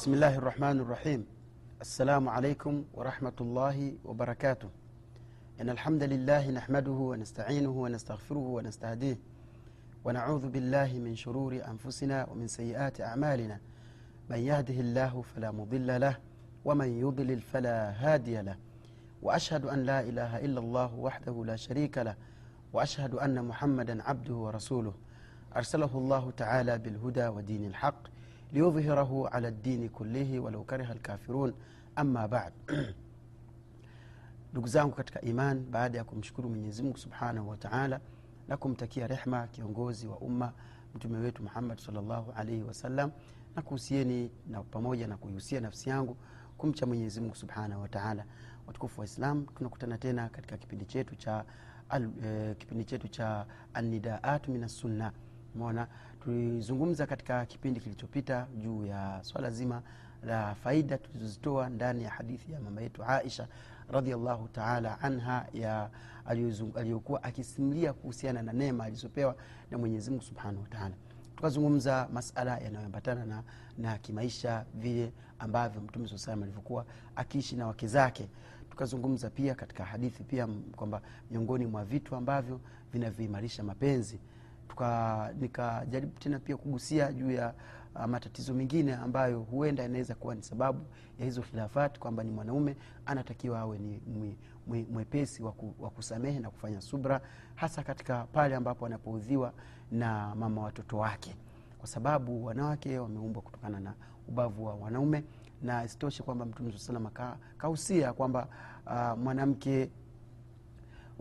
بسم الله الرحمن الرحيم السلام عليكم ورحمة الله وبركاته إن الحمد لله نحمده ونستعينه ونستغفره ونستهديه ونعوذ بالله من شرور أنفسنا ومن سيئات أعمالنا من يهده الله فلا مضل له ومن يضلل فلا هادي له وأشهد أن لا إله إلا الله وحده لا شريك له وأشهد أن محمدا عبده ورسوله أرسله الله تعالى بالهدى ودين الحق liyudhhirahu ala ddini kullihi walau kariha lkafirun ama bad ndugu zangu katika iman baada ya kumshukuru mwenyezimungu subhanahu wataala na kumtakia rehma kiongozi wa umma mtume wetu muhammad salllahu alaihi wasallam na kuhusieni na pamoja na kuihusia nafsi yangu kumcha mwenyezimungu subhanahu wataala watukufu wa islam tunakutana tena katika kipindi chetu cha al, e, kipindi chetu cha anidaatu min mona tulizungumza katika kipindi kilichopita juu ya swala zima la faida tulizozitoa ndani ya hadithi ya mama yetu aisha radiallahu taala anha ya aliyokuwa akisimulia kuhusiana na neema alizopewa na mwenyezimungu subhanahu wataala tukazungumza masala yanayoambatana na, na kimaisha vile ambavyo mtume saa alivyokuwa akiishi na wake zake. Tukazungumza pia katika hadithi pia kwamba miongoni mwa vitu ambavyo vinavyoimarisha mapenzi nikajaribu tena pia kugusia juu ya uh, matatizo mengine ambayo huenda yanaweza kuwa ni sababu ya hizo khilafati kwamba ni mwanaume anatakiwa awe ni mwepesi mwe, wa kusamehe na kufanya subra hasa katika pale ambapo anapoudhiwa na mama watoto wake. Kwa sababu wanawake wameumbwa kutokana na ubavu wa wanaume na isitoshe kwamba mtume salama kahusia kwamba uh, mwanamke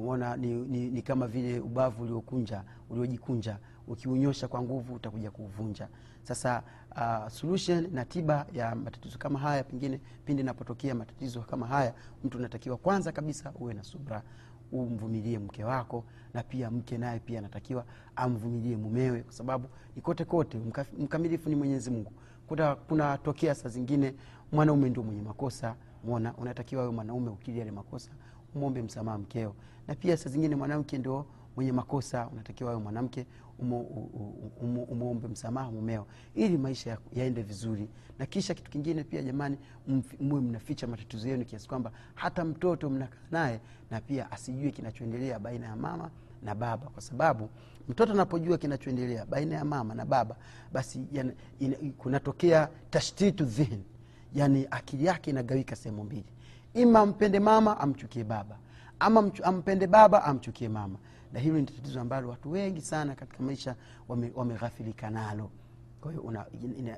ona ni, ni, ni kama vile ubavu uliokunja uliojikunja. Ukiunyosha kwa nguvu utakuja kuuvunja. Sasa uh, solution na tiba ya matatizo kama haya pengine pindi inapotokea matatizo kama haya mtu unatakiwa kwanza kabisa uwe na subra. Umvumilie mke wako na pia mke naye pia anatakiwa amvumilie mumewe kwa sababu ni kote kote mka, mkamilifu ni mwenyezi mungu. Kuna kunatokea saa zingine mwanaume ndio mwenye makosa. Mona unatakiwa wewe mwanaume ukili yale makosa umwombe msamaha mkeo. Na pia saa zingine mwanamke ndio mwenye makosa unatakiwa wewe mwanamke umwombe msamaha mumeo ili maisha yaende vizuri. Na kisha kitu kingine pia jamani muwe mnaficha matatizo yenu kiasi kwamba hata mtoto mnakaa naye na pia asijue kinachoendelea baina ya mama na baba. Kwa sababu mtoto anapojua kinachoendelea baina ya mama na baba basi kunatokea tashtitu dhihn, yani akili yake inagawika sehemu mbili. Ima ampende mama amchukie baba. Ama ampende baba amchukie mama na hilo ni tatizo ambalo watu wengi sana katika maisha wameghafilika wame nalo. Kwa hiyo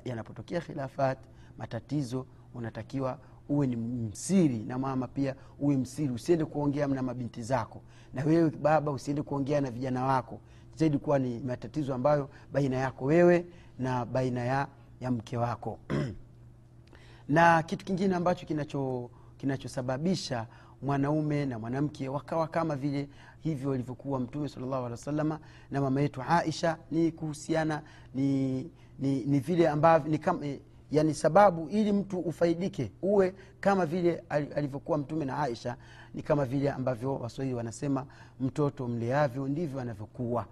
yanapotokea khilafat matatizo unatakiwa uwe ni msiri na mama pia uwe msiri. Usiende kuongea na mabinti zako. Na wewe baba usiende kuongea na vijana wako. Zaidi kuwa ni matatizo ambayo baina yako wewe na baina ya, ya mke wako. Na kitu kingine ambacho kinacho kinachosababisha mwanaume na mwanamke wakawa kama vile hivyo alivyokuwa mtume salllahu alehi wasalama na mama yetu aisha. Ni kuhusiana ni, ni, ni vile ambavyo ni kama, yani sababu ili mtu ufaidike uwe kama vile alivyokuwa mtume na aisha ni kama vile ambavyo waswahili wanasema mtoto mleavyo ndivyo anavyokuwa.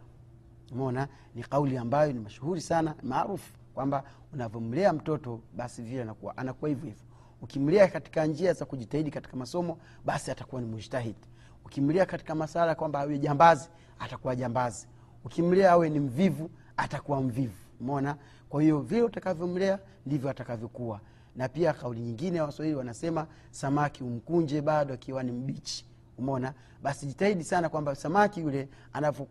Mona ni kauli ambayo ni mashuhuri sana maarufu kwamba unavyomlea mtoto basi vile anakuwa anakuwa hivyo hivyo. Ukimlea katika njia za kujitahidi katika masomo basi atakuwa ni mujtahid ukimlia katika masala kwamba awe jambazi atakuwa jambazi. Ukimlia awe ni mvivu atakuwa mvivu. Mona kwa hiyo vile utakavyomlea ndivyo atakavyokuwa. Na pia kauli nyingine ya waswahili wanasema samaki umkunje bado akiwa ni mbichi. Umona basi jitahidi sana kwamba samaki yule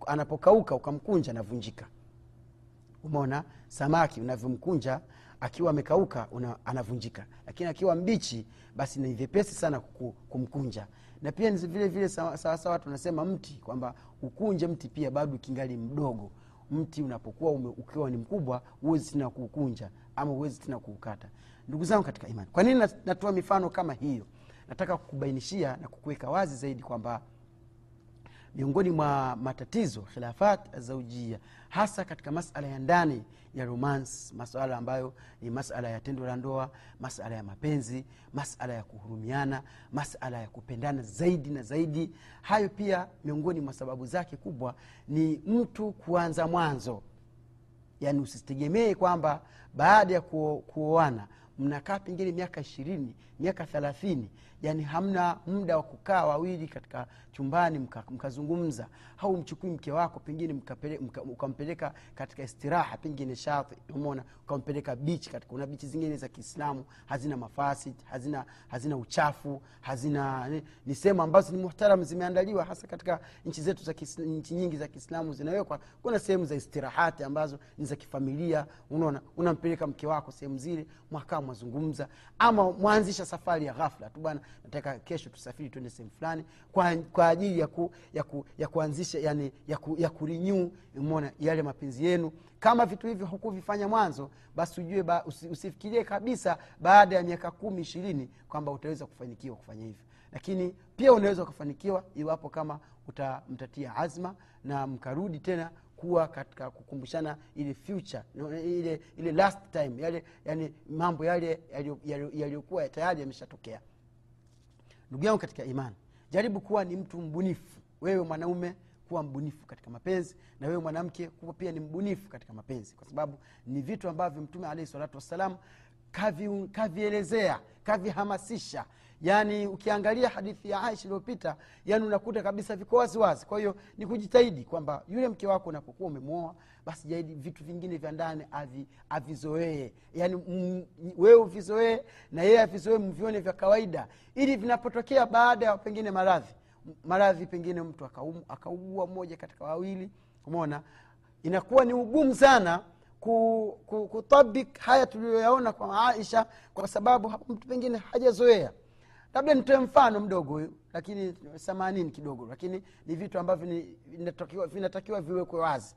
anapokauka ukamkunja anavunjika. Umeona? Samaki unavyomkunja akiwa amekauka anavunjika. Lakini akiwa mbichi basi ni vyepesi sana kumkunja. Na pia vile vile sawasawa tunasema mti kwamba ukunje mti pia bado kingali mdogo. Mti unapokuwa ukiwa ni mkubwa huwezi tena kuukunja ama huwezi tena kuukata. Ndugu zangu katika imani kwa nini natoa mifano kama hiyo? Nataka kukubainishia na kukuweka wazi zaidi kwamba miongoni mwa matatizo khilafat zaujia hasa katika masala ya ndani ya romance masala ambayo ni masala ya tendo la ndoa masala ya mapenzi masala ya kuhurumiana masala ya kupendana zaidi na zaidi. Hayo pia miongoni mwa sababu zake kubwa ni mtu kuanza mwanzo. Yaani usitegemee kwamba baada ya kuoana mnakaa pengine miaka ishirini miaka thelathini yani hamna muda wa kukaa wawili katika chumbani mkazungumza mka au mchukui mke wako pengine ukampeleka mka, katika istiraha pengine shati umona ukampeleka bichi katika kuna bichi zingine za kiislamu hazina mafasi hazina hazina uchafu hazina ni, ni sehemu ambazo ni muhtaram zimeandaliwa hasa katika nchi zetu za nchi nyingi za kiislamu zinawekwa kuna sehemu za istirahati ambazo ni za kifamilia unaona unampeleka mke wako sehemu zile mwakaa mwazungumza ama mwanzisha safari ya ghafla tu bwana nataka kesho tusafiri twende sehemu fulani kwa, kwa ajili ya, ku, ya, ku, ya kuanzisha yani ya, ku, ya kurinyu mona yale mapenzi yenu. Kama vitu hivyo hukuvifanya mwanzo basi ujue ba, usi, usifikirie kabisa baada ya miaka kumi ishirini kwamba utaweza kufanikiwa kufanya hivyo. Lakini pia unaweza ukafanikiwa iwapo kama utamtatia azma na mkarudi tena kuwa katika kukumbushana ile future ile ile last time yale yani mambo yale yaliyokuwa tayari yameshatokea. Ndugu yangu katika imani jaribu kuwa ni mtu mbunifu. Wewe mwanaume kuwa mbunifu katika mapenzi na wewe mwanamke kuwa pia ni mbunifu katika mapenzi kwa sababu ni vitu ambavyo mtume alahi salatu wassalam kavi, kavielezea kavihamasisha yaani ukiangalia hadithi ya aisha iliyopita yani unakuta kabisa viko waziwazi. Kwa hiyo ni kujitahidi kwamba yule mke wako unapokuwa umemwoa basi jahidi vitu vingine vya ndani avizoee. Yaani wewe uvizoee na yeye avizoee mvione vya kawaida. Ili vinapotokea baada ya pengine maradhi maradhi pengine mtu akaum, akaugua mmoja katika wawili umona inakuwa ni ugumu sana kutabik haya tuliyoyaona kwa aisha kwa sababu mtu pengine hajazoea labda nitoe mfano mdogo huyu lakini samanini kidogo lakini ni vitu ambavyo vinatakiwa, vinatakiwa viwekwe wazi.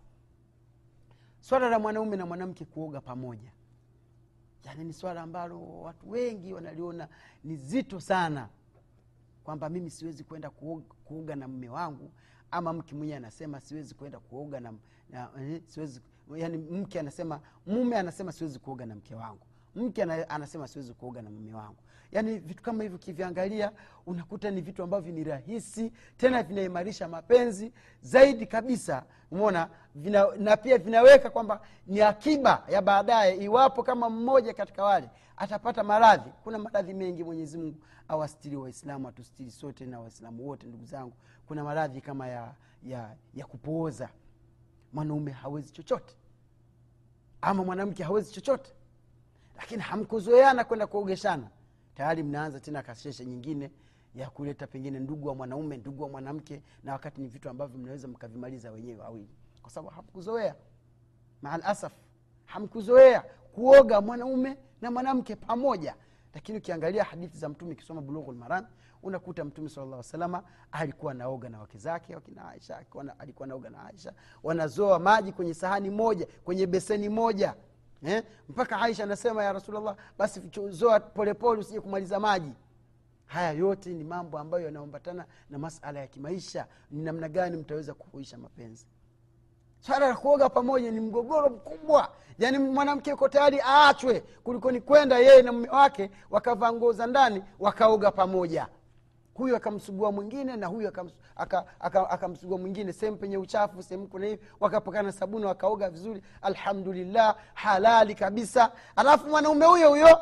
Swala la mwanaume na mwanamke kuoga pamoja. Yaani ni swala ambalo watu wengi wanaliona ni zito sana kwamba mimi siwezi kwenda kuoga, kuoga na mme wangu ama mke mwenyewe anasema siwezi kwenda kuoga na, na eh, siwezi yani mke anasema mume anasema siwezi kuoga na mke wangu. Mke anasema siwezi kuoga na mume wangu yaani vitu kama hivyo ukiviangalia unakuta ni vitu ambavyo ni rahisi tena vinaimarisha mapenzi zaidi kabisa. Umona vina, na pia vinaweka kwamba ni akiba ya baadaye iwapo kama mmoja katika wale atapata maradhi. Kuna maradhi mengi mwenyezi mungu awastiri waislamu atustiri sote na waislamu wote ndugu zangu. Kuna maradhi kama ya ya ya kupooza. Mwanaume hawezi chochote. Ama mwanamke hawezi chochote. Lakini hamkuzoeana kwenda kuogeshana tayari mnaanza tena kasheshe nyingine ya kuleta pengine ndugu wa mwanaume ndugu wa mwanamke na wakati ni vitu ambavyo mnaweza mkavimaliza wenyewe wawili. Kwa sababu hamkuzoea. Maalasaf hamkuzoea kuoga mwanaume na mwanamke pamoja. Lakini ukiangalia hadithi za mtume ukisoma bulughul unakuta mtume sala salama alikuwa naoga na wake zake wakina alikuwa naoga na aisha. Wanazoa maji kwenye sahani moja kwenye beseni moja eh? mpaka aisha anasema ya rasulllah basi zoa polepole usije kumaliza maji. Haya yote ni mambo ambayo yanaambatana na masala ya kimaisha. Ni namna gani mtaweza kuhuisha mapenzi? Swala la kuoga pamoja ni mgogoro mkubwa. Yaani mwanamke yuko tayari aachwe kuliko ni kwenda yeye na mume wake wakavaa nguo za ndani wakaoga pamoja huyu akamsugua mwingine na huyu akamsugua aka, aka, aka mwingine. Sehemu penye uchafu sehemu kuna hivi. Wakapakana sabuni wakaoga vizuri. Alhamdulillah halali kabisa. Alafu mwanaume huyo huyo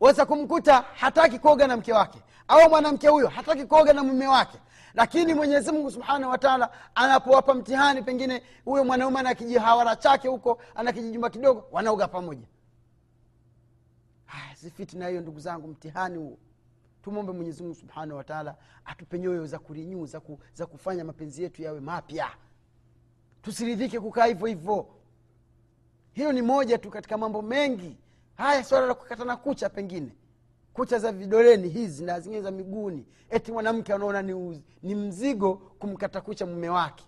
weza kumkuta hataki kuoga na mke wake. Au mwanamke huyo hataki kuoga na mume wake. Lakini mwenyezi mungu subhanahu wataala anapowapa mtihani pengine huyo mwanaume ana kijihawara chake huko ana kijijumba kidogo wanaoga pamoja. Si fitna hiyo ndugu zangu mtihani huo tumwombe mwenyezimungu subhanahu wataala atupe nyoyo za kurinyuu za, ku, za kufanya mapenzi yetu yawe mapya. Tusiridhike kukaa hivyo hivyo. Hiyo ni moja tu katika mambo mengi. Haya swala la kukatana kucha pengine. Kucha za vidoleni hizi na zingine za miguuni. Eti mwanamke anaona ni, ni mzigo kumkata kucha mume wake.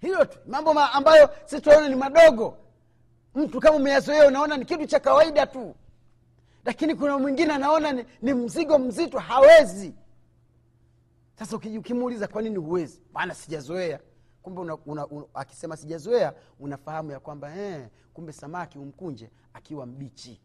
Hilo tu. Mambo ma ambayo si tunaona ni madogo. Mtu kama umeyazoea unaona ni kitu cha kawaida tu lakini kuna mwingine anaona ni, ni mzigo mzito hawezi. Sasa ukimuuliza kwa nini huwezi? Maana sijazoea. Kumbe una, una, una, akisema sijazoea unafahamu ya kwamba eh, kumbe samaki umkunje akiwa mbichi.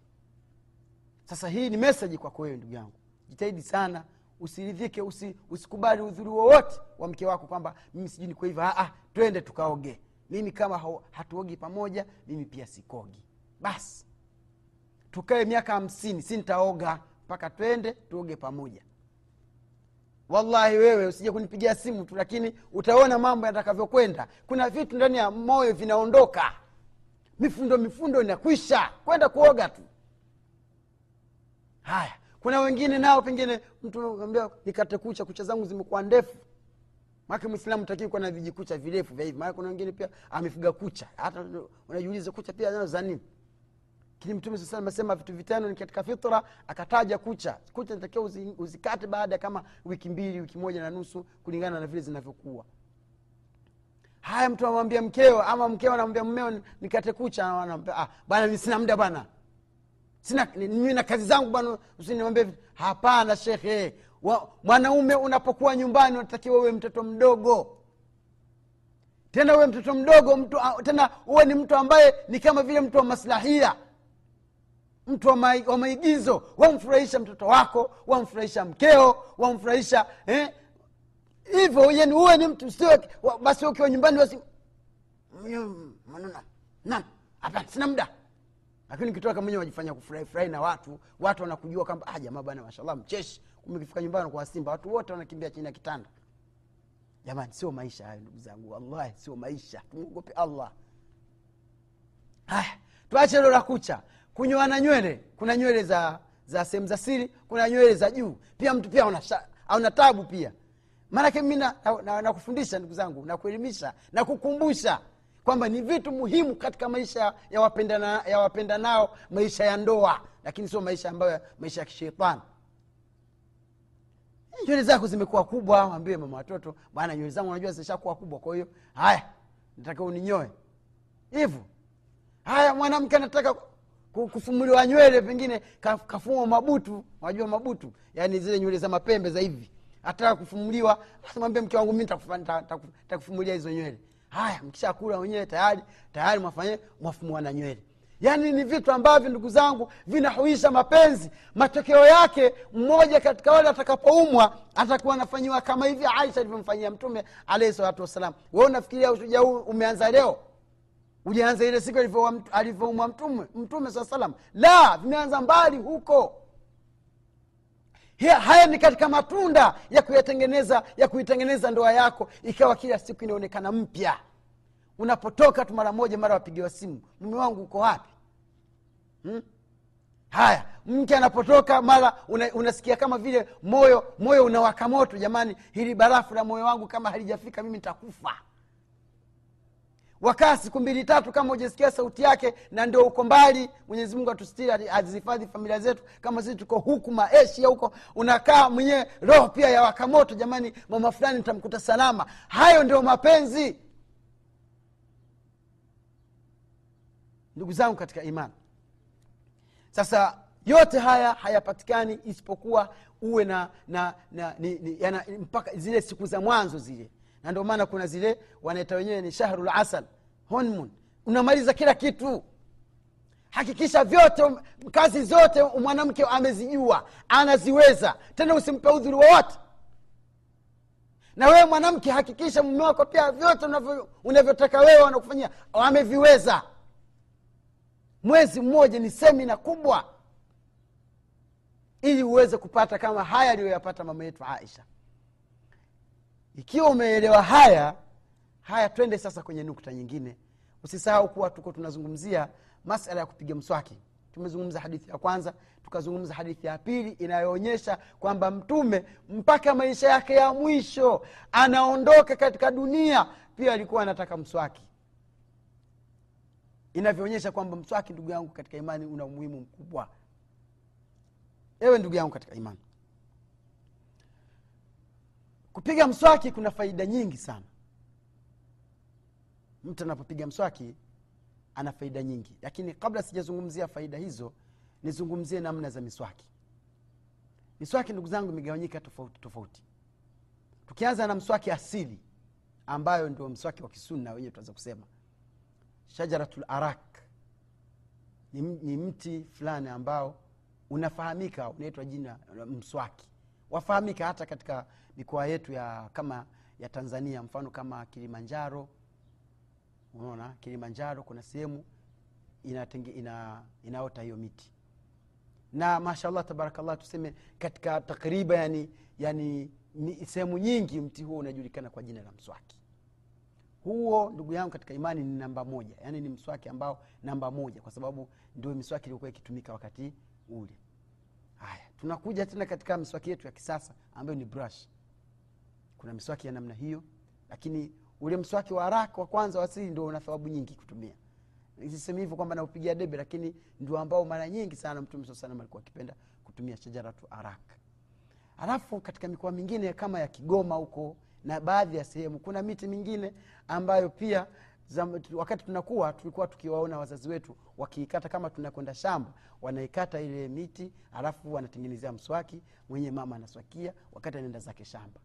Sasa hii ni meseji kwako wewe ndugu yangu. Jitahidi sana usiridhike usi, usikubali udhuri wowote wa mke wako kwamba mimi sijui niko hivyo. Ah, twende tukaoge. Mimi kama hatuogi pamoja mimi pia sikogi. Basi tukae miaka hamsini si nitaoga mpaka twende tuoge pamoja. Wallahi wewe usije kunipigia simu tu lakini utaona mambo yatakavyokwenda. Kuna vitu ndani ya moyo vinaondoka. Mifundo mifundo inakwisha. Kwenda kuoga tu. Haya kuna wengine nao pengine mtu ambia nikate kucha kucha zangu zimekuwa ndefu. Make mwislamu takii kuwa na vijikucha virefu vya hivi. Maana kuna wengine pia amefuga kucha. Hata unajiuliza kucha pia za nini lakini mtume saa amesema vitu vitano ni katika fitra akataja kucha. Kucha natakiwa uzi, uzikate baada kama wiki mbili wiki moja na nusu kulingana na vile zinavyokuwa. Haya mtu anamwambia mkeo ama mkeo anamwambia mmeo nikate kucha ah, bana sina muda bwana. Sina mimi na kazi zangu bwana usiniambie hapana shekhe. Mwanaume unapokuwa nyumbani unatakiwa uwe mtoto mdogo. Tena uwe mtoto mdogo mtu tena uwe ni mtu ambaye ni kama vile mtu wa maslahia mtu wa, maigizo wamfurahisha mtoto wako wamfurahisha mkeo wamfurahisha eh? hivyo yani uwe ni mtu sio basi ukiwa nyumbani basi hapana sina muda. Lakini ukitoka mwenyewe wajifanya kufurahifurahi na watu watu wanakujua kwamba ah, jamaa bana mashallah mcheshi. Umekifika nyumbani kwa simba. Watu wote wanakimbia chini ya kitanda. Jamani sio maisha hayo ndugu zangu wallahi sio maisha. Tumwogope allah. Haya tuache hilo kucha kunyoana nywele kuna nywele za za sehemu za siri kuna nywele za juu. Pia mtu pia una tabu pia. Maanake mi nakufundisha na, na ndugu zangu nakuelimisha na kukumbusha kwamba ni vitu muhimu katika maisha ya wapenda, ya wapenda maisha ya ndoa lakini sio maisha ambayo maisha ya kishetani. Nywele zako zimekuwa kubwa ambie mama watoto bwana nywele zangu najua zishakuwa kubwa kwa hiyo haya nataka uninyoe. Hivyo haya mwanamke anataka kufumuliwa nywele pengine kafumwa mabutu. Wajua mabutu? Yaani zile nywele za mapembe za hivi. Ataka kufumuliwa mwambie mke wangu mi takufumulia hizo nywele. Haya mkishakula wenyewe tayari tayari mwafanye mwafumua na nywele. Yaani ni vitu ambavyo ndugu zangu vinahuisha mapenzi. Matokeo yake mmoja katika wale atakapoumwa atakuwa anafanyiwa kama hivi aisha alivyomfanyia mtume alaihi salatu wassalam. We unafikiria ushuja huu umeanza leo ujaanza ile siku alivyoumwa mtume mtume saa salam. La vimeanza mbali huko. Haya ni katika matunda ya kuyatengeneza ya kuitengeneza ndoa yako. Ikawa kila siku inaonekana mpya. Unapotoka tu mara moja mara wapigiwa simu. Mume wangu uko wapi? Hmm? haya mke anapotoka mara una, unasikia kama vile moyo moyo unawaka moto. Jamani hili barafu la moyo wangu kama halijafika mimi nitakufa wakaa siku mbili tatu kama ujasikia sauti yake na ndio uko mbali mwenyezi mungu atustiri azihifadhi familia zetu. Kama sisi tuko huku maesia huko unakaa mwenyewe roho pia ya wakamoto jamani mama fulani nitamkuta salama. Hayo ndio mapenzi. Ndugu zangu katika imani sasa yote haya hayapatikani isipokuwa uwe na, na, na ni, ni, yana, mpaka zile siku za mwanzo zile na ndio maana kuna zile wanaita wenyewe ni shahrulasal asal honmoon unamaliza kila kitu. Hakikisha vyote kazi zote mwanamke amezijua anaziweza. Tena usimpe udhuri wowote. Na wewe mwanamke hakikisha mume wako pia vyote unavyotaka wewe wanakufanyia wameviweza. Mwezi mmoja ni semina kubwa. Ili uweze kupata kama haya aliyoyapata mama yetu aisha ikiwa umeelewa haya haya twende sasa kwenye nukta nyingine. Usisahau kuwa tuko tunazungumzia masala ya kupiga mswaki. Tumezungumza hadithi ya kwanza tukazungumza hadithi ya pili inayoonyesha kwamba mtume mpaka maisha yake ya mwisho anaondoka katika dunia pia alikuwa anataka mswaki. Inavyoonyesha kwamba mswaki ndugu yangu katika imani una umuhimu mkubwa. Ewe ndugu yangu katika imani kupiga mswaki kuna faida nyingi sana. Mtu anapopiga mswaki ana faida nyingi. Lakini kabla sijazungumzia faida hizo nizungumzie namna za miswaki. Miswaki ndugu zangu imegawanyika tofauti tofauti. Tukianza na mswaki asili ambayo ndio mswaki wa kisunna wenyewe tunaweza kusema. Shajaratul arak. Ni, ni mti fulani ambao unafahamika unaitwa jina mswaki. Wafahamika hata katika mikoa yetu ya kama ya tanzania mfano kama kilimanjaro. Unaona kilimanjaro kuna sehemu inatenge, ina, inaota hiyo miti. Na mashallah tabarakallah tuseme katika takriba yani, yani ni sehemu nyingi mti huo unajulikana kwa jina la mswaki. Huo ndugu yangu katika imani ni namba moja. Yani ni mswaki ambao namba moja kwa sababu ndio miswaki iliyokuwa ikitumika wakati ule. Haya tunakuja tena katika miswaki yetu ya kisasa ambayo ni brush kuna miswaki ya namna hiyo lakini ule mswaki wa haraka wa kwanza wasili ndio una thawabu nyingi kutumia. Sisemi hivyo kwamba naupigia debe lakini ndio ambao mara nyingi sana mtume saa alikuwa akipenda kutumia shajaratu araka halafu katika mikoa mingine kama ya kigoma huko na baadhi ya sehemu kuna miti mingine ambayo pia zam, wakati tunakuwa tulikuwa tukiwaona wazazi wetu wakiikata kama tunakwenda shamba wanaikata ile miti alafu wanatengenezea mswaki mwenye mama anaswakia wakati anaenda zake shamba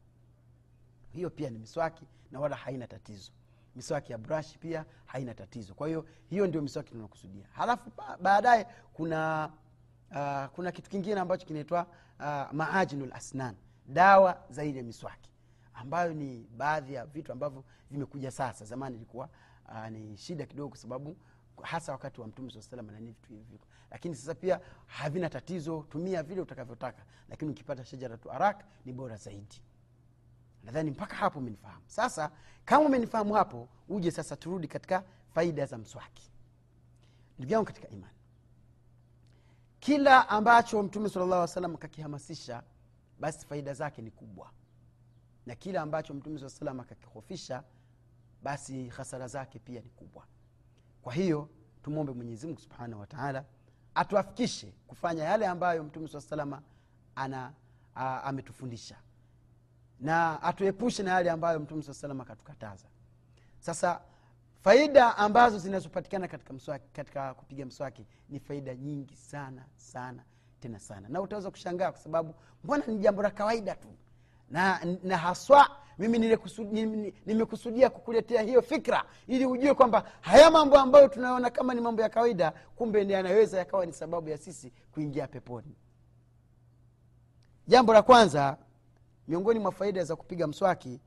hiyo pia ni miswaki na wala haina tatizo. Miswaki ya brush pia haina tatizo. Kwa hiyo hiyo ndio miswaki tunakusudia. Halafu baadaye kuna uh, kuna kitu kingine ambacho kinaitwa uh, maajinul asnan. Dawa zaidi ya miswaki. Ambayo ni baadhi ya vitu ambavyo vimekuja sasa. Zamani ilikuwa uh, ni shida kidogo kwa sababu hasa wakati wa mtume saa nani vitu hivi lakini sasa pia havina tatizo. Tumia vile utakavyotaka. Lakini ukipata shajaratu arak ni bora zaidi nadhani mpaka hapo umenifahamu. Sasa kama umenifahamu hapo uje sasa turudi katika faida za mswaki. Ndugu yangu katika imani kila ambacho mtume sala llahu salam kakihamasisha basi faida zake ni kubwa. Na kila ambacho mtume saa salam akakihofisha basi hasara zake pia ni kubwa. Kwa hiyo tumwombe mwenyezimungu subhanahu wataala atuafikishe kufanya yale ambayo mtume saa salama ana ametufundisha na atuepushe na yale ambayo mtume saa salam akatukataza. Sasa faida ambazo zinazopatikana katika katika kupiga mswaki ni faida nyingi sana sana tena sana. Na utaweza kushangaa kwa sababu mbona ni jambo la kawaida tu. Na, na haswa mimi nimekusudia kukuletea hiyo fikra ili ujue kwamba haya mambo ambayo tunaona kama ni mambo ya kawaida kumbe ni yanaweza yakawa ni sababu ya sisi kuingia peponi. Jambo la kwanza miongoni mwa faida za kupiga mswaki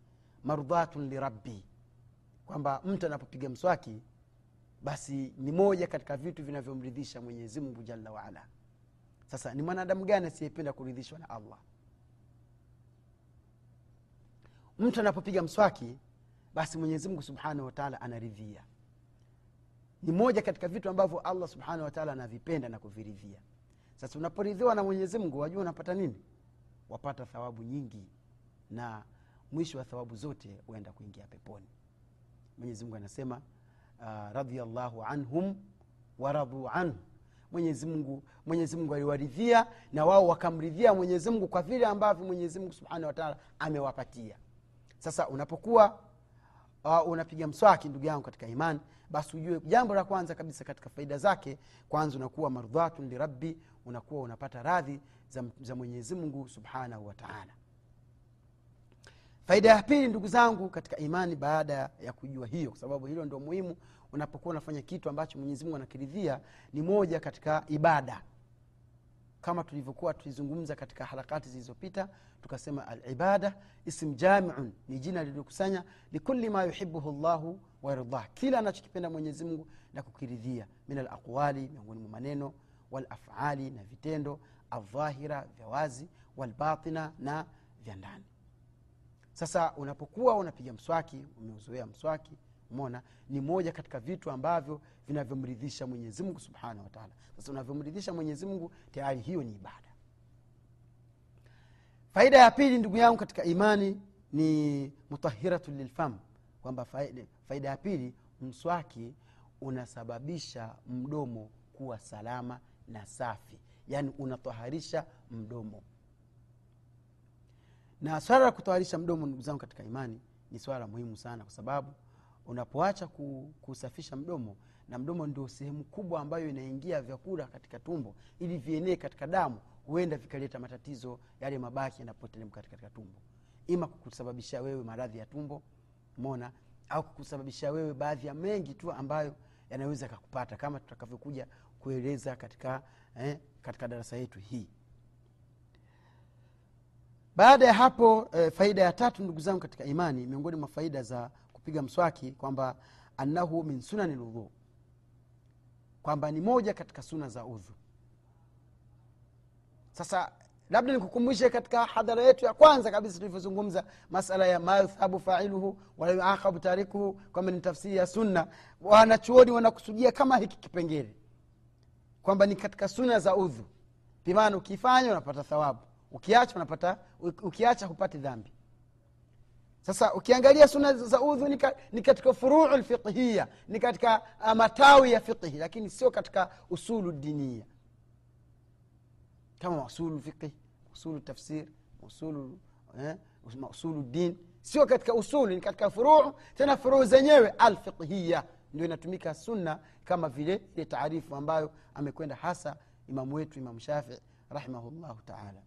mardhatun lirabbi kwamba mtu anapopiga mswaki basi ni moja katika vitu vinavyomridhisha mwenyezi mungu jalla waala sasa ni mwanadamu gani asiyependa kuridhishwa na allah? Mtu anapopiga mswaki basi mwenyezi subhanahu wataala anaridhia. Ni moja katika vitu ambavyo allah subhanahu wataala anavipenda na kuviridhia. Sasa unaporidhiwa na mwenyezi wajua unapata nini wapata thawabu nyingi na mwisho wa thawabu zote huenda kuingia peponi. Mwenyezi anasema uh, radiallahu anhum waradhu anhu. Mwenyezi mungu aliwaridhia na wao wakamridhia mwenyezi mungu kwa vile ambavyo mwenyezi mungu subhanahu wataala amewapatia. Sasa unapokuwa uh, unapiga mswaki ndugu yangu katika imani basi ujue jambo la kwanza kabisa katika faida zake kwanza unakuwa mardhatun lirabbi unakuwa unapata radhi za, za subhanahu wataala faida ya pili ndugu zangu katika imani baada ya kujua hiyo kwa sababu hilo ndo muhimu unapokuwa unafanya kitu ambacho mwenyezimungu anakiridhia ni moja katika ibada. Kama tulivyokuwa tulizungumza katika harakati zilizopita tukasema alibada ism jamiun ni jina lililokusanya likuli ma yuhibuhu llahu wayardah kila anachokipenda mwenyezimngu na kukiridhia min alaqwali miongoni mwa maneno walafali na vitendo aldhahira vya wazi walbatina na vya ndani. Sasa unapokuwa unapiga mswaki umeuzoea mswaki mona ni moja katika vitu ambavyo vinavyomridhisha mwenyezimngu subhanahu wataala sasa unavyomridhisha mwenyezimngu tayari hiyo ni ibada. Faida ya pili ndugu yangu katika imani ni mutahiratu lilfam kwamba faida, ya pili mswaki unasababisha mdomo kuwa salama na safi yaani unatoharisha mdomo. Na swala la kutoharisha mdomo ndugu zangu katika imani ni swala muhimu sana kwa sababu unapoacha kusafisha mdomo na mdomo ndio sehemu kubwa ambayo inaingia vyakula katika tumbo ili vienee katika damu huenda vikaleta matatizo yale mabaki yanapotelemka katika tumbo. Ima kukusababisha wewe maradhi ya tumbo mona au kukusababisha wewe baadhi ya mengi tu ambayo yanaweza kakupata kama tutakavyokuja kueleza katika, eh, katika darasa yetu hii. Baada ya hapo e, faida ya tatu ndugu zangu katika imani miongoni mwa faida za kupiga mswaki kwamba annahu min sunani ludhu kwamba ni moja katika suna za udhu. Sasa labda nikukumbushe katika hadhara yetu ya kwanza kabisa tulivyozungumza masala ya mayudhhabu failuhu walayuakhabu tarikuhu kwamba ni tafsiri ya sunna. Wanachuoni wanakusudia kama hiki kipengele kwamba ni katika suna za udhu. Bimaana ukifanya unapata thawabu. Ukiacha unapata ukiacha hupati dhambi. Sasa ukiangalia suna za udhu ni, ka, ni katika furuu lfiqhiya ni katika uh, matawi ya fiqhi lakini sio katika usulu dinia kama usulu fiqhi usulu tafsir usulu eh, usulu din sio katika usulu ni katika furuu tena furuu zenyewe alfiqhiya ndio inatumika sunna kama vile ile taarifu ambayo amekwenda hasa imamu wetu imamu shafii rahimahullahu taala.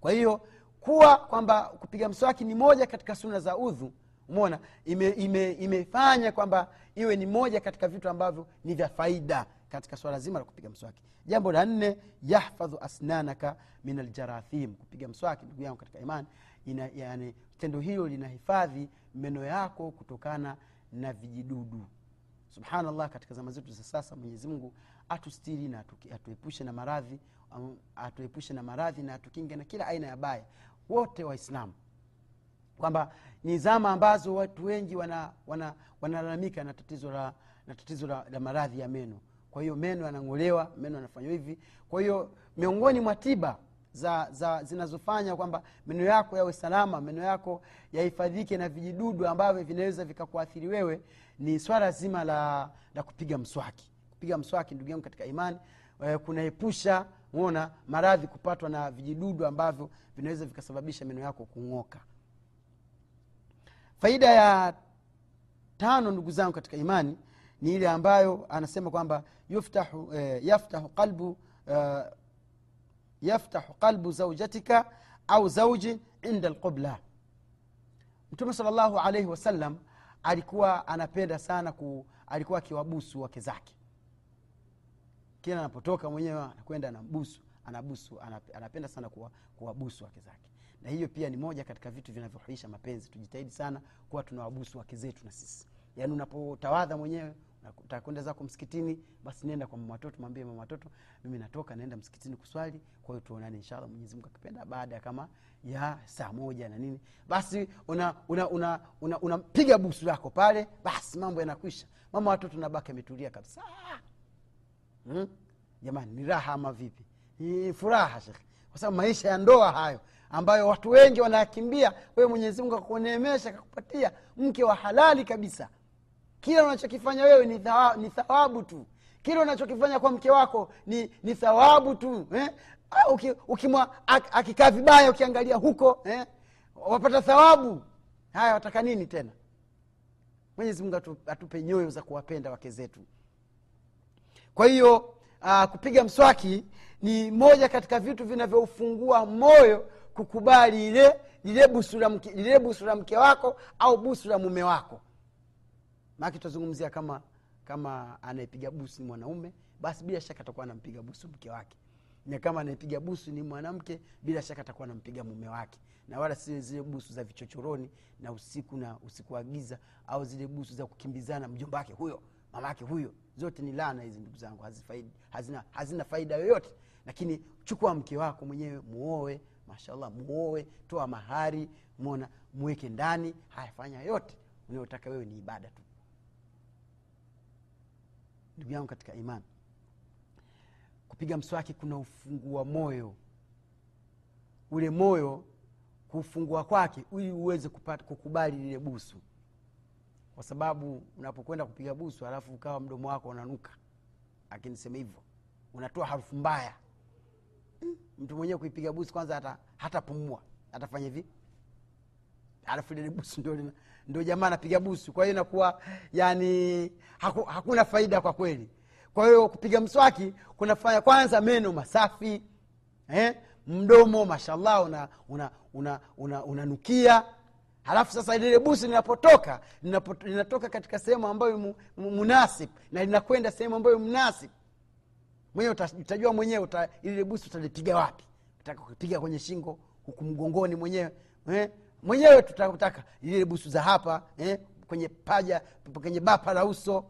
Kwa hiyo kuwa kwamba kupiga mswaki ni moja katika suna za udhu umona imefanya ime, ime kwamba iwe ni moja katika vitu ambavyo ni vya faida katika swala zima la kupiga mswaki. Jambo la nne yahfadhu asnanaka min aljarathim kupiga mswaki ndugu yangu katika imani yani, tendo hilo linahifadhi meno yako kutokana na vijidudu. Subhanallah katika zama zetu za sasa mwenyezi mungu atustiri na atuepushe na maradhi um, atuepushe na maradhi na atukinge na kila aina ya baya. Wote waislamu. Kwamba ni zama ambazo watu wengi wanalalamika wana, wana na tatizo la na tatizo la, la maradhi ya meno. Kwa hiyo meno yanang'olewa meno yanafanywa hivi. Kwa hiyo miongoni mwa tiba za, za zinazofanya kwamba meno yako yawe salama meno yako yahifadhike na vijidudu ambavyo vinaweza vikakuathiri wewe ni swala zima la, la kupiga mswaki. Kupiga mswaki ndugu yangu katika imani eh, kunaepusha mona maradhi kupatwa na vijidudu ambavyo vinaweza vikasababisha meno yako kung'oka. Faida ya tano ndugu zangu katika imani ni ile ambayo anasema kwamba yuftahu eh, yaftahu qalbu eh, yaftahu qalbu zaujatika au zauji inda lqubla mtume sal llahu alaihi wasallam alikuwa anapenda sana ku, alikuwa akiwabusu wake zake. Kila anapotoka mwenyewe anakwenda anambusu anabusu anapenda sana kuwa, kuwabusu wake zake. Na hiyo pia ni moja katika vitu vinavyohuisha mapenzi. Tujitahidi sana kuwa tunawabusu wake zetu na sisi. Yaani unapotawadha mwenyewe utakwenda zako msikitini basi nenda kwa mama mwambie mama mimi natoka naenda msikitini kuswali kwa hiyo tuonane inshallah mwenyezi mungu akipenda baada ya kama ya saa moja na nini. Basi unapiga una, una, una, una busu lako pale basi mambo yanakwisha. Mama watoto nabaki ametulia kabisa. Hmm? jamani ni raha ama vipi? Furaha shekhe. Kwa sababu maisha ya ndoa hayo ambayo watu wengi wanayakimbia wewe mwenyezi mungu akakuneemesha akakupatia mke wa halali kabisa kile unachokifanya wewe ni, thawa, ni thawabu tu. Kile unachokifanya kwa mke wako ni, ni thawabu tu eh? Uki, ukimwa akikaa vibaya ukiangalia huko eh? wapata thawabu. Haya wataka nini tena? Mwenyezi mungu atu, atupe nyoyo za kuwapenda wake zetu. Kwa hiyo uh, kupiga mswaki ni moja katika vitu vinavyoufungua moyo kukubali ile lile busu la mke wako au busu la mume wako maake tutazungumzia kama kama anayepiga busu ni mwanaume basi bila shaka atakuwa anampiga busu mke wake. Na kama anayepiga busu ni mwanamke bila shaka atakuwa anampiga mume wake. Na wala si zile busu za vichochoroni na usiku na usiku wa giza au zile busu za kukimbizana mjomba wake huyo mama yake huyo. Zote ni laana hizi ndugu zangu hazina, hazina faida yoyote. Lakini chukua mke wako mwenyewe muoe mashallah muoe toa mahari mona mweke ndani. Haya fanya yote unayotaka wewe ni ibada tu ndugu yangu katika imani kupiga mswaki kuna ufungua moyo. Ule moyo kufungua kwake ili uweze kukubali lile busu. Kwa sababu unapokwenda kupiga busu alafu ukawa mdomo wako unanuka. Akinisema hivyo unatoa harufu mbaya. Mtu mwenyewe kuipiga busu kwanza hata hatapumua atafanya hivi alafu lile busu ndo, ndo jamaa anapiga busu. Kwa hiyo inakuwa yani haku, hakuna faida kwa kweli. Kwa hiyo kupiga mswaki kunafanya kwanza meno masafi eh? mdomo mashallah unanukia una, una, una, una halafu sasa lile busu linapotoka linatoka katika sehemu ambayo mu, mu, munasib na linakwenda sehemu ambayo mnasib mwenyewe utajua mwenyewe uta, utalipiga wapi. Utaka kupiga kwenye shingo huku mgongoni mwenyewe eh? Mwenyewe tutakutaka ile busu za hapa eh? kwenye paja kwenye bapa la uso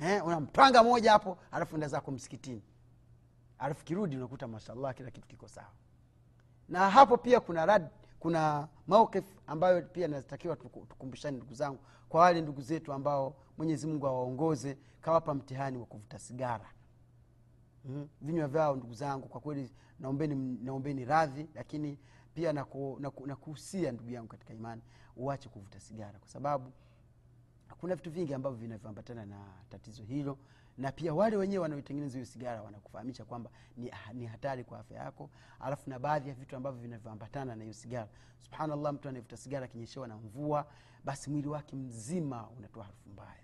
eh? unamtwanga moja hapo alafu enda zako msikitini alafu kirudi unakuta mashallah kila kitu kiko sawa na hapo pia kuna rad, kuna maukif ambayo pia natakiwa tuku- tukumbushane ndugu zangu kwa wale ndugu zetu ambao mwenyezi mungu awaongoze kawapa mtihani wa kuvuta sigara mm. vinywa vyao ndugu zangu kwa kweli naombeni, naombeni radhi lakini pia nakuhusia naku, nakuhusia ndugu yangu katika imani uache kuvuta sigara kwa sababu kuna vitu vingi ambavyo vinavyoambatana na tatizo hilo na pia wale wenyewe wanaotengeneza hiyo sigara wanakufahamisha kwamba ni, ni hatari kwa afya yako. Alafu na baadhi ya vitu ambavyo vinavyoambatana na hiyo sigara subhanallah mtu anayevuta sigara akinyeshewa na mvua basi mwili wake mzima unatoa harufu mbaya.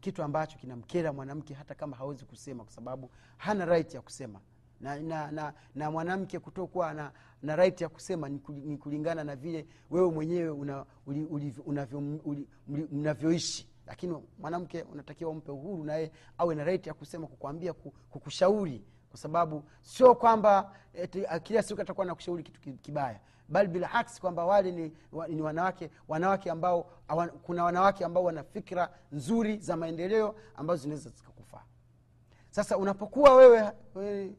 Kitu ambacho kinamkera mwanamke hata kama hawezi kusema kwa sababu hana right ya kusema. Na, na, na, na mwanamke kutokuwa na right ya kusema ni kulingana na vile wewe mwenyewe una, uli- uli- unavyo- uli- mli- mnavyoishi. Lakini mwanamke unatakiwa umpe uhuru naye awe na right ya kusema kukwambia kukushauri. Kwa sababu sio kwamba ah, kila siku atakuwa na kushauri kitu kibaya. Bali bila aksi kwamba wale ni, ni wanawake wanawake ambao awan, kuna wanawake ambao wana fikra nzuri za maendeleo ambazo zinaweza zikakufaa. Sasa unapokuwa wewe, wewe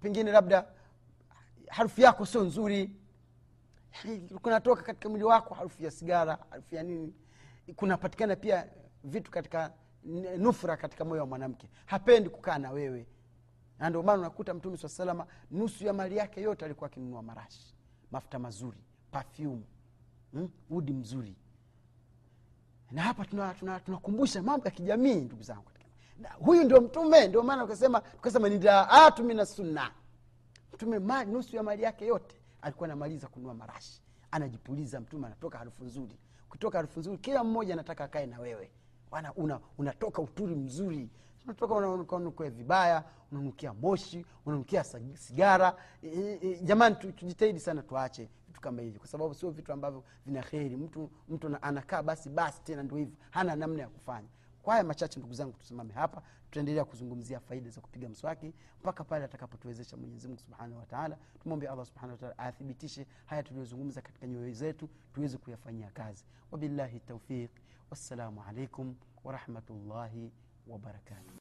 pengine labda harufu yako sio nzuri. Kunatoka katika mwili wako harufu ya sigara harufu ya nini. Kunapatikana pia vitu katika nufra katika moyo wa mwanamke. Hapendi kukaa na wewe. Ndio maana unakuta mtume saa salama nusu ya mali yake yote alikuwa akinunua marashi mafuta mazuri pafyumu mm? udi mzuri. Na hapa tunakumbusha tuna, tuna mambo ya kijamii ndugu zangu. Huyu ndio mtume ndio maana ukasema tukasema ni daatu mina sunna mtume ma, nusu ya mali yake yote alikuwa anamaliza kununua marashi. Anajipuliza mtume anatoka harufu nzuri. Kutoka harufu nzuri kila mmoja anataka akae na wewe. Wana, una, unatoka uturi mzuri. Unatoka unanukia vibaya unanukia moshi unanukia sigara. E, e, jamani tu- tujitahidi sana tuache vitu kama hivi kwa sababu sio vitu ambavyo vina kheri. Mtu mtu anakaa basi basi tena ndio hivyo. Hana namna ya kufanya kwa haya machache ndugu zangu tusimame hapa tutaendelea kuzungumzia faida za kupiga mswaki mpaka pale atakapotuwezesha mwenyezimungu subhanahu wataala tumwombe allah subhanahu wataala athibitishe haya tuliyozungumza katika nyoyo zetu tuweze kuyafanyia kazi. Wabillahi taufiq wassalamu alaikum warahmatullahi wabarakatuh